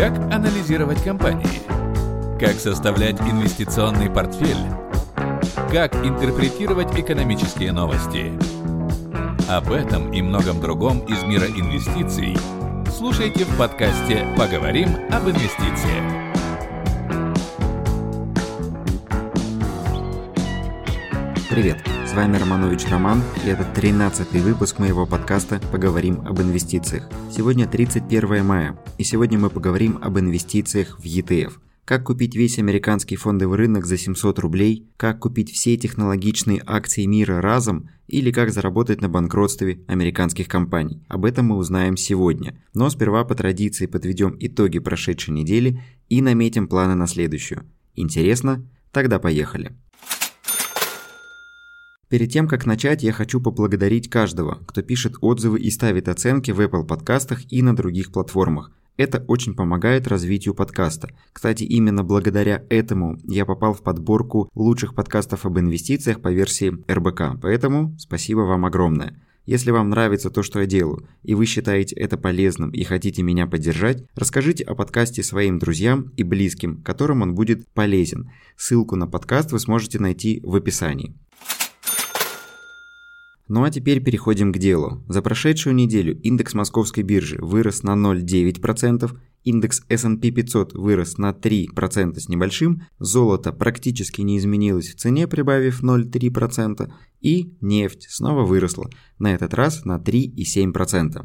Как анализировать компании? Как составлять инвестиционный портфель? Как интерпретировать экономические новости? Об этом и многом другом из мира инвестиций слушайте в подкасте «Поговорим об инвестициях». Привет, с вами Романович Роман, и это 13-й выпуск моего подкаста «Поговорим об инвестициях». Сегодня 31 мая, и сегодня мы поговорим об инвестициях в ETF. Как купить весь американский фондовый рынок за 700 рублей, как купить все технологичные акции мира разом или как заработать на банкротстве американских компаний. Об этом мы узнаем сегодня. Но сперва по традиции подведем итоги прошедшей недели и наметим планы на следующую. Интересно? Тогда поехали. Перед тем, как начать, я хочу поблагодарить каждого, кто пишет отзывы и ставит оценки в Apple подкастах и на других платформах. Это очень помогает развитию подкаста. Кстати, именно благодаря этому я попал в подборку лучших подкастов об инвестициях по версии РБК, поэтому спасибо вам огромное. Если вам нравится то, что я делаю, и вы считаете это полезным и хотите меня поддержать, расскажите о подкасте своим друзьям и близким, которым он будет полезен. Ссылку на подкаст вы сможете найти в описании. Ну а теперь переходим к делу. За прошедшую неделю индекс московской биржи вырос на 0,9%, индекс S&P 500 вырос на 3% с небольшим, золото практически не изменилось в цене, прибавив 0,3%, и нефть снова выросла, на этот раз на 3,7%.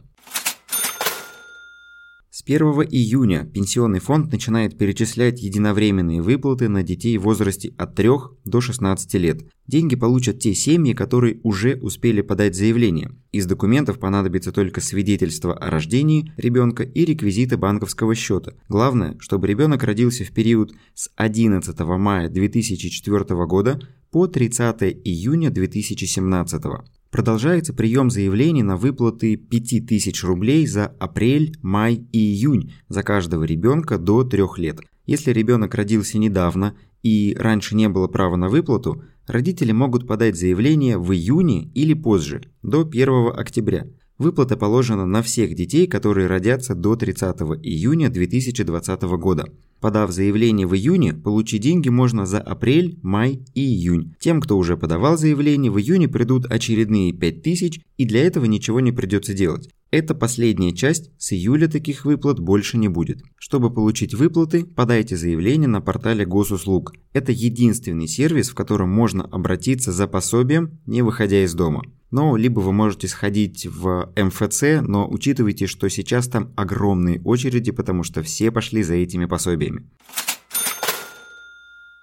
С 1 июня пенсионный фонд начинает перечислять единовременные выплаты на детей в возрасте от 3 до 16 лет. Деньги получат те семьи, которые уже успели подать заявление. Из документов понадобится только свидетельство о рождении ребенка и реквизиты банковского счета. Главное, чтобы ребенок родился в период с 11 мая 2004 года по 30 июня 2017 года. Продолжается прием заявлений на выплаты 5000 рублей за апрель, май и июнь за каждого ребенка до 3 лет. Если ребенок родился недавно и раньше не было права на выплату, родители могут подать заявление в июне или позже, до 1 октября. Выплата положена на всех детей, которые родятся до 30 июня 2020 года. Подав заявление в июне, получить деньги можно за апрель, май и июнь. Тем, кто уже подавал заявление, в июне придут очередные 5000, и для этого ничего не придется делать. Это последняя часть, с июля таких выплат больше не будет. Чтобы получить выплаты, подайте заявление на портале госуслуг. Это единственный сервис, в котором можно обратиться за пособием, не выходя из дома. Но либо вы можете сходить в МФЦ, но учитывайте, что сейчас там огромные очереди, потому что все пошли за этими пособиями.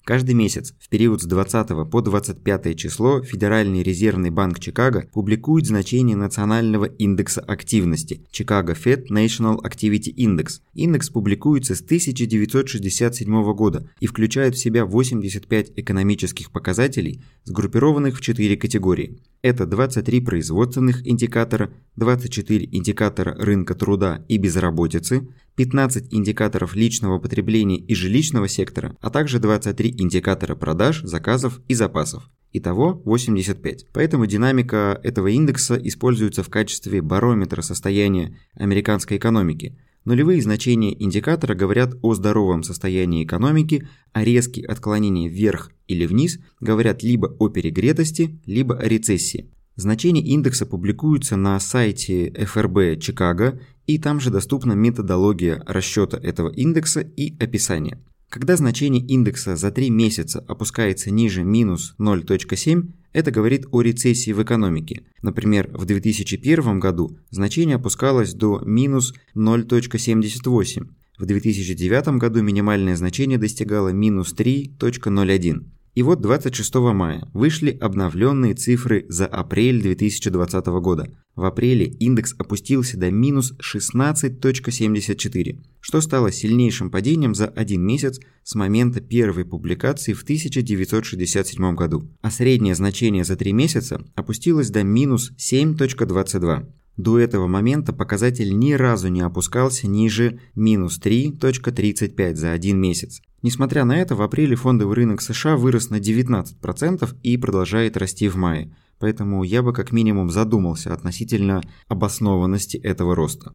Каждый месяц в период с 20 по 25 число Федеральный резервный банк Чикаго публикует значение национального индекса активности Chicago Fed National Activity Index. Индекс публикуется с 1967 года и включает в себя 85 экономических показателей, сгруппированных в 4 категории. Это 23 производственных индикатора, 24 индикатора рынка труда и безработицы, 15 индикаторов личного потребления и жилищного сектора, а также 23 индикатора продаж, заказов и запасов. Итого 85. Поэтому динамика этого индекса используется в качестве барометра состояния американской экономики – Нулевые значения индикатора говорят о здоровом состоянии экономики, а резкие отклонения вверх или вниз говорят либо о перегретости, либо о рецессии. Значения индекса публикуются на сайте ФРБ Чикаго, и там же доступна методология расчета этого индекса и описание. Когда значение индекса за 3 месяца опускается ниже минус 0.7, это говорит о рецессии в экономике. Например, в 2001 году значение опускалось до минус 0.78. В 2009 году минимальное значение достигало минус 3.01. И вот 26 мая вышли обновленные цифры за апрель 2020 года. В апреле индекс опустился до минус 16.74, что стало сильнейшим падением за один месяц с момента первой публикации в 1967 году. А среднее значение за три месяца опустилось до минус 7.22. До этого момента показатель ни разу не опускался ниже минус 3.35 за один месяц. Несмотря на это, в апреле фондовый рынок США вырос на 19% и продолжает расти в мае. Поэтому я бы как минимум задумался относительно обоснованности этого роста.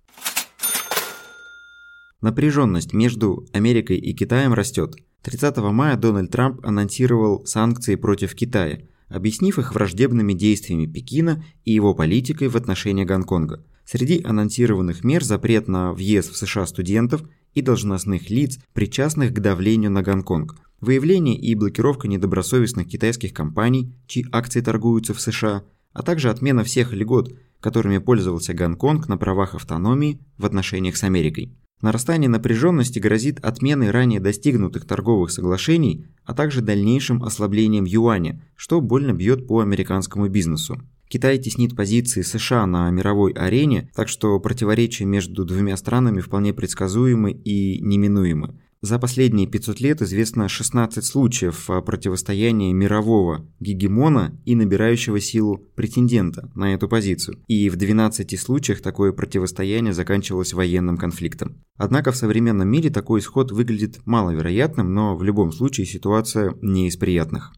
Напряженность между Америкой и Китаем растет. 30 мая Дональд Трамп анонсировал санкции против Китая, объяснив их враждебными действиями Пекина и его политикой в отношении Гонконга. Среди анонсированных мер запрет на въезд в США студентов и должностных лиц, причастных к давлению на Гонконг, выявление и блокировка недобросовестных китайских компаний, чьи акции торгуются в США, а также отмена всех льгот, которыми пользовался Гонконг на правах автономии в отношениях с Америкой. Нарастание напряженности грозит отменой ранее достигнутых торговых соглашений, а также дальнейшим ослаблением юаня, что больно бьет по американскому бизнесу. Китай теснит позиции США на мировой арене, так что противоречия между двумя странами вполне предсказуемы и неминуемы. За последние 500 лет известно 16 случаев противостояния мирового гегемона и набирающего силу претендента на эту позицию. И в 12 случаях такое противостояние заканчивалось военным конфликтом. Однако в современном мире такой исход выглядит маловероятным, но в любом случае ситуация не из приятных.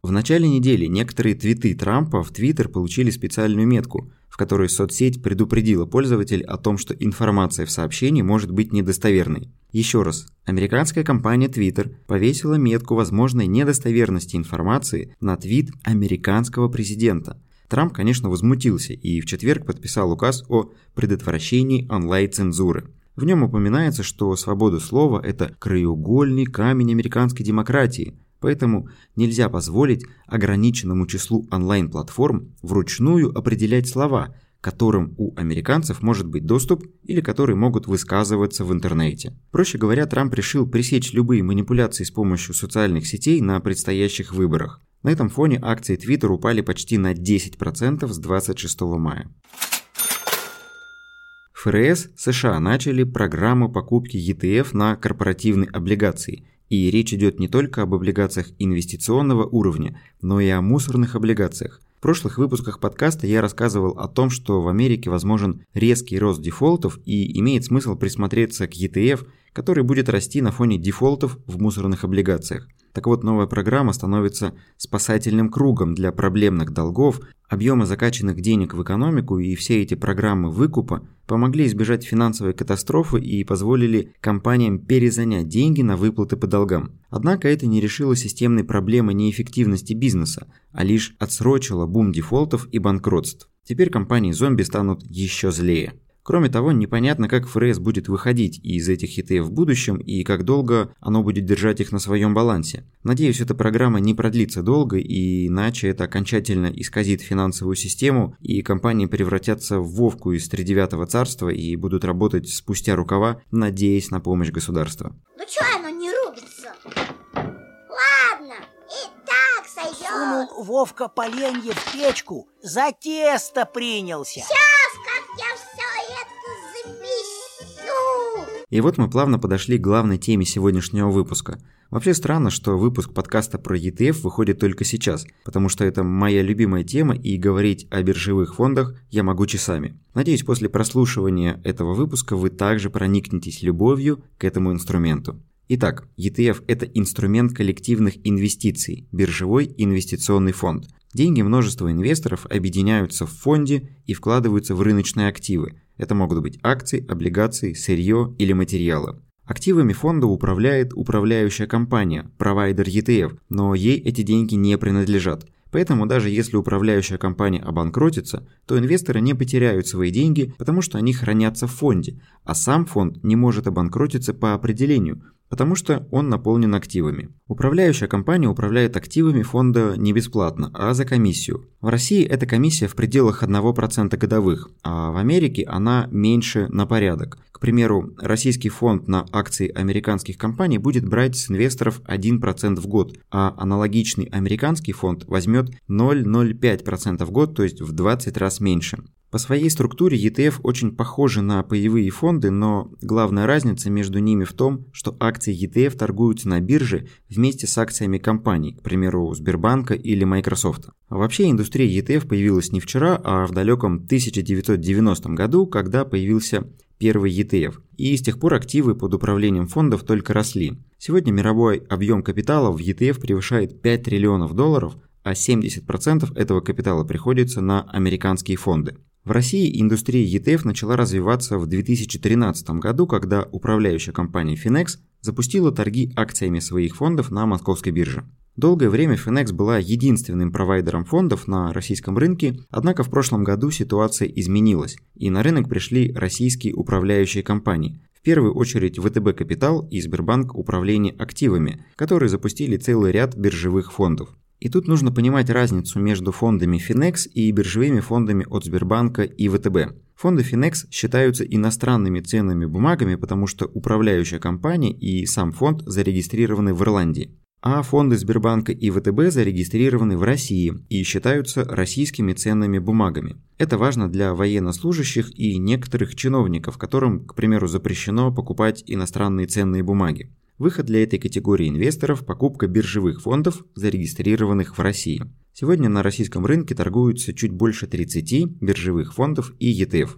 В начале недели некоторые твиты Трампа в Твиттер получили специальную метку, в которой соцсеть предупредила пользователя о том, что информация в сообщении может быть недостоверной. Еще раз, американская компания Twitter повесила метку возможной недостоверности информации на твит американского президента. Трамп, конечно, возмутился и в четверг подписал указ о предотвращении онлайн-цензуры. В нем упоминается, что свобода слова – это краеугольный камень американской демократии – Поэтому нельзя позволить ограниченному числу онлайн-платформ вручную определять слова, которым у американцев может быть доступ или которые могут высказываться в интернете. Проще говоря, Трамп решил пресечь любые манипуляции с помощью социальных сетей на предстоящих выборах. На этом фоне акции Twitter упали почти на 10% с 26 мая. ФРС США начали программу покупки ETF на корпоративные облигации – и речь идет не только об облигациях инвестиционного уровня, но и о мусорных облигациях. В прошлых выпусках подкаста я рассказывал о том, что в Америке возможен резкий рост дефолтов и имеет смысл присмотреться к ETF, который будет расти на фоне дефолтов в мусорных облигациях. Так вот, новая программа становится спасательным кругом для проблемных долгов, объемы закачанных денег в экономику и все эти программы выкупа помогли избежать финансовой катастрофы и позволили компаниям перезанять деньги на выплаты по долгам. Однако это не решило системной проблемы неэффективности бизнеса, а лишь отсрочило бум дефолтов и банкротств. Теперь компании-зомби станут еще злее. Кроме того, непонятно, как ФРС будет выходить из этих ETF в будущем и как долго оно будет держать их на своем балансе. Надеюсь, эта программа не продлится долго, и иначе это окончательно исказит финансовую систему, и компании превратятся в Вовку из Тридевятого царства и будут работать спустя рукава, надеясь на помощь государства. Ну что оно не рубится? Ладно, и так сойдет. Сунул Вовка поленье в печку, за тесто принялся. Сейчас, и вот мы плавно подошли к главной теме сегодняшнего выпуска. Вообще странно, что выпуск подкаста про ETF выходит только сейчас, потому что это моя любимая тема и говорить о биржевых фондах я могу часами. Надеюсь, после прослушивания этого выпуска вы также проникнетесь любовью к этому инструменту. Итак, ETF – это инструмент коллективных инвестиций, биржевой инвестиционный фонд. Деньги множества инвесторов объединяются в фонде и вкладываются в рыночные активы, это могут быть акции, облигации, сырье или материалы. Активами фонда управляет управляющая компания, провайдер ETF, но ей эти деньги не принадлежат. Поэтому даже если управляющая компания обанкротится, то инвесторы не потеряют свои деньги, потому что они хранятся в фонде, а сам фонд не может обанкротиться по определению, потому что он наполнен активами. Управляющая компания управляет активами фонда не бесплатно, а за комиссию. В России эта комиссия в пределах 1% годовых, а в Америке она меньше на порядок. К примеру, российский фонд на акции американских компаний будет брать с инвесторов 1% в год, а аналогичный американский фонд возьмет 0,05% в год, то есть в 20 раз меньше. По своей структуре ETF очень похожи на паевые фонды, но главная разница между ними в том, что акции ETF торгуются на бирже вместе с акциями компаний, к примеру, Сбербанка или Microsoft. вообще индустрия ETF появилась не вчера, а в далеком 1990 году, когда появился первый ETF. И с тех пор активы под управлением фондов только росли. Сегодня мировой объем капитала в ETF превышает 5 триллионов долларов, а 70% этого капитала приходится на американские фонды. В России индустрия ETF начала развиваться в 2013 году, когда управляющая компания Finex запустила торги акциями своих фондов на московской бирже. Долгое время Finex была единственным провайдером фондов на российском рынке, однако в прошлом году ситуация изменилась, и на рынок пришли российские управляющие компании, в первую очередь ВТБ Капитал и Сбербанк Управление активами, которые запустили целый ряд биржевых фондов. И тут нужно понимать разницу между фондами Finex и биржевыми фондами от Сбербанка и ВТБ. Фонды Finex считаются иностранными ценными бумагами, потому что управляющая компания и сам фонд зарегистрированы в Ирландии. А фонды Сбербанка и ВТБ зарегистрированы в России и считаются российскими ценными бумагами. Это важно для военнослужащих и некоторых чиновников, которым, к примеру, запрещено покупать иностранные ценные бумаги. Выход для этой категории инвесторов – покупка биржевых фондов, зарегистрированных в России. Сегодня на российском рынке торгуются чуть больше 30 биржевых фондов и ETF.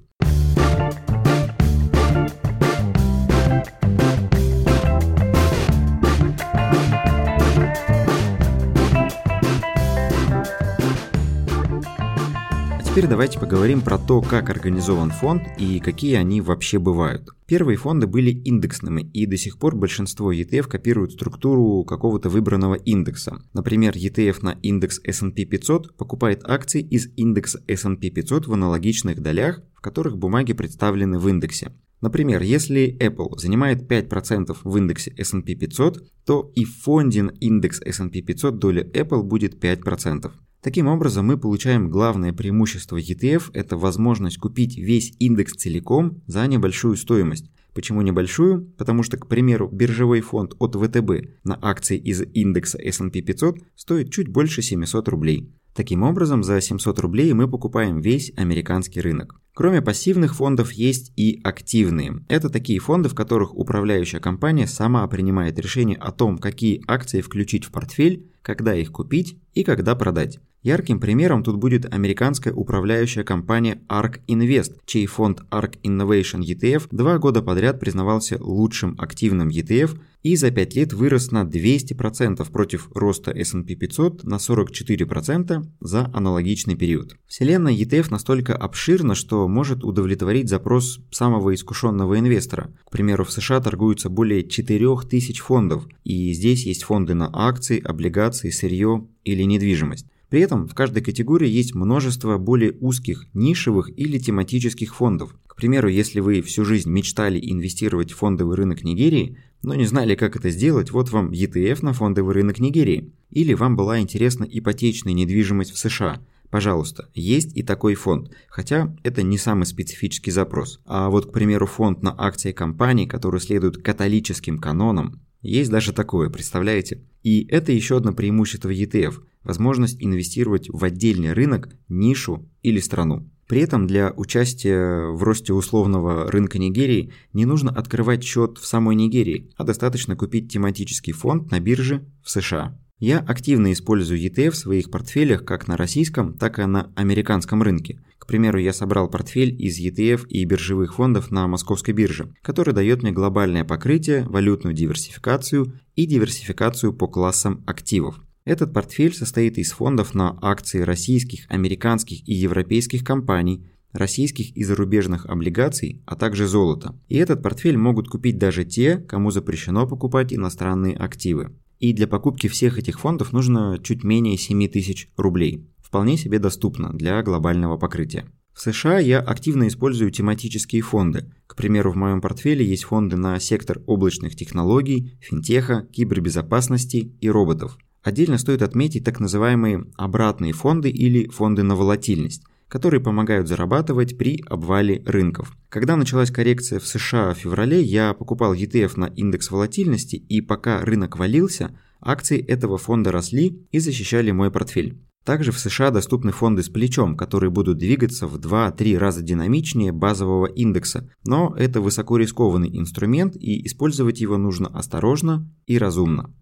Теперь давайте поговорим про то, как организован фонд и какие они вообще бывают. Первые фонды были индексными, и до сих пор большинство ETF копируют структуру какого-то выбранного индекса. Например, ETF на индекс S&P 500 покупает акции из индекса S&P 500 в аналогичных долях, в которых бумаги представлены в индексе. Например, если Apple занимает 5% в индексе S&P 500, то и в фонде индекс S&P 500 доля Apple будет 5%. Таким образом, мы получаем главное преимущество ETF – это возможность купить весь индекс целиком за небольшую стоимость. Почему небольшую? Потому что, к примеру, биржевой фонд от ВТБ на акции из индекса S&P 500 стоит чуть больше 700 рублей. Таким образом, за 700 рублей мы покупаем весь американский рынок. Кроме пассивных фондов есть и активные. Это такие фонды, в которых управляющая компания сама принимает решение о том, какие акции включить в портфель, когда их купить и когда продать. Ярким примером тут будет американская управляющая компания ARK Invest, чей фонд ARK Innovation ETF два года подряд признавался лучшим активным ETF и за 5 лет вырос на 200% против роста S&P 500 на 44% за аналогичный период. Вселенная ETF настолько обширна, что может удовлетворить запрос самого искушенного инвестора. К примеру, в США торгуются более 4000 фондов, и здесь есть фонды на акции, облигации, сырье или недвижимость. При этом в каждой категории есть множество более узких, нишевых или тематических фондов. К примеру, если вы всю жизнь мечтали инвестировать в фондовый рынок Нигерии, но не знали, как это сделать, вот вам ETF на фондовый рынок Нигерии. Или вам была интересна ипотечная недвижимость в США. Пожалуйста, есть и такой фонд, хотя это не самый специфический запрос. А вот, к примеру, фонд на акции компаний, который следует католическим канонам, есть даже такое, представляете? И это еще одно преимущество ETF – возможность инвестировать в отдельный рынок, нишу или страну. При этом для участия в росте условного рынка Нигерии не нужно открывать счет в самой Нигерии, а достаточно купить тематический фонд на бирже в США. Я активно использую ETF в своих портфелях как на российском, так и на американском рынке. К примеру, я собрал портфель из ETF и биржевых фондов на московской бирже, который дает мне глобальное покрытие, валютную диверсификацию и диверсификацию по классам активов. Этот портфель состоит из фондов на акции российских, американских и европейских компаний, российских и зарубежных облигаций, а также золота. И этот портфель могут купить даже те, кому запрещено покупать иностранные активы. И для покупки всех этих фондов нужно чуть менее 7 тысяч рублей. Вполне себе доступно для глобального покрытия. В США я активно использую тематические фонды. К примеру, в моем портфеле есть фонды на сектор облачных технологий, финтеха, кибербезопасности и роботов. Отдельно стоит отметить так называемые обратные фонды или фонды на волатильность которые помогают зарабатывать при обвале рынков. Когда началась коррекция в США в феврале, я покупал ETF на индекс волатильности, и пока рынок валился, акции этого фонда росли и защищали мой портфель. Также в США доступны фонды с плечом, которые будут двигаться в 2-3 раза динамичнее базового индекса, но это высоко рискованный инструмент и использовать его нужно осторожно и разумно.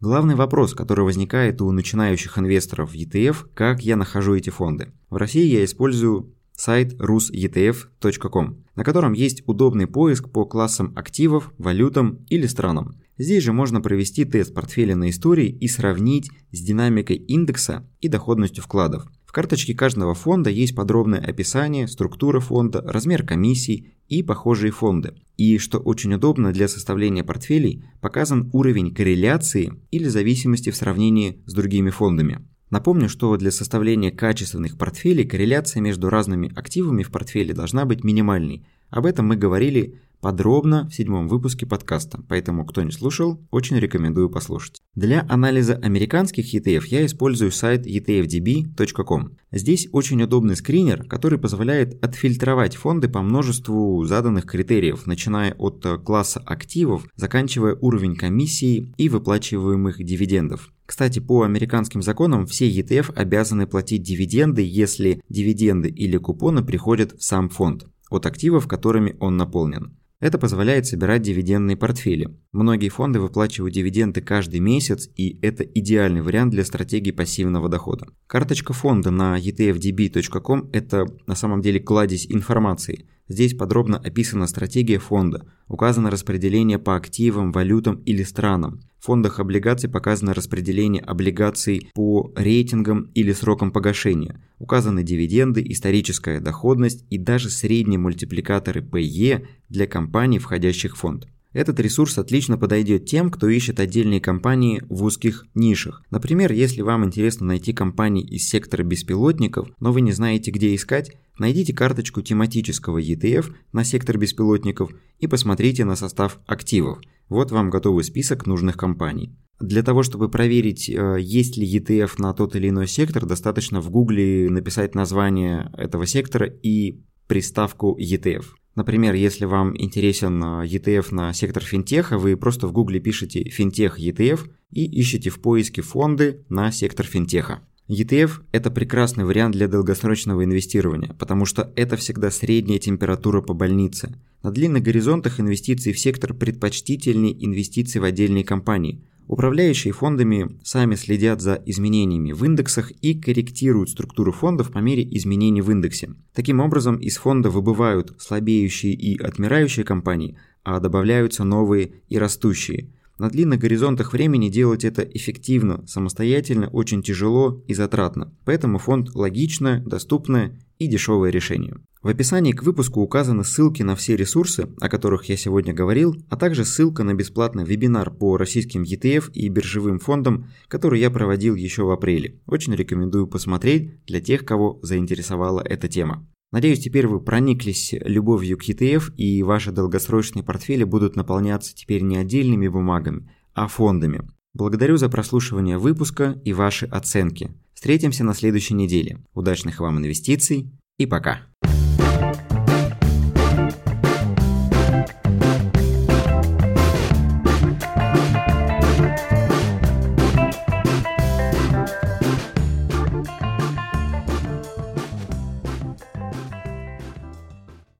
Главный вопрос, который возникает у начинающих инвесторов в ETF, как я нахожу эти фонды. В России я использую сайт rusetf.com, на котором есть удобный поиск по классам активов, валютам или странам. Здесь же можно провести тест портфеля на истории и сравнить с динамикой индекса и доходностью вкладов карточке каждого фонда есть подробное описание, структура фонда, размер комиссий и похожие фонды. И, что очень удобно для составления портфелей, показан уровень корреляции или зависимости в сравнении с другими фондами. Напомню, что для составления качественных портфелей корреляция между разными активами в портфеле должна быть минимальной. Об этом мы говорили подробно в седьмом выпуске подкаста, поэтому кто не слушал, очень рекомендую послушать. Для анализа американских ETF я использую сайт etfdb.com. Здесь очень удобный скринер, который позволяет отфильтровать фонды по множеству заданных критериев, начиная от класса активов, заканчивая уровень комиссии и выплачиваемых дивидендов. Кстати, по американским законам все ETF обязаны платить дивиденды, если дивиденды или купоны приходят в сам фонд от активов, которыми он наполнен. Это позволяет собирать дивидендные портфели. Многие фонды выплачивают дивиденды каждый месяц, и это идеальный вариант для стратегии пассивного дохода. Карточка фонда на etfdb.com – это на самом деле кладезь информации – Здесь подробно описана стратегия фонда, указано распределение по активам, валютам или странам. В фондах облигаций показано распределение облигаций по рейтингам или срокам погашения. Указаны дивиденды, историческая доходность и даже средние мультипликаторы PE для компаний, входящих в фонд. Этот ресурс отлично подойдет тем, кто ищет отдельные компании в узких нишах. Например, если вам интересно найти компании из сектора беспилотников, но вы не знаете, где искать, найдите карточку тематического ETF на сектор беспилотников и посмотрите на состав активов. Вот вам готовый список нужных компаний. Для того, чтобы проверить, э, есть ли ETF на тот или иной сектор, достаточно в Гугле написать название этого сектора и приставку ETF. Например, если вам интересен ETF на сектор финтеха, вы просто в гугле пишете финтех ETF и ищете в поиске фонды на сектор финтеха. ETF – это прекрасный вариант для долгосрочного инвестирования, потому что это всегда средняя температура по больнице. На длинных горизонтах инвестиций в сектор предпочтительнее инвестиций в отдельные компании – Управляющие фондами сами следят за изменениями в индексах и корректируют структуру фондов по мере изменений в индексе. Таким образом, из фонда выбывают слабеющие и отмирающие компании, а добавляются новые и растущие. На длинных горизонтах времени делать это эффективно, самостоятельно очень тяжело и затратно. Поэтому фонд логичное, доступное и дешевое решение. В описании к выпуску указаны ссылки на все ресурсы, о которых я сегодня говорил, а также ссылка на бесплатный вебинар по российским ETF и биржевым фондам, который я проводил еще в апреле. Очень рекомендую посмотреть для тех, кого заинтересовала эта тема. Надеюсь, теперь вы прониклись любовью к ETF и ваши долгосрочные портфели будут наполняться теперь не отдельными бумагами, а фондами. Благодарю за прослушивание выпуска и ваши оценки. Встретимся на следующей неделе. Удачных вам инвестиций и пока!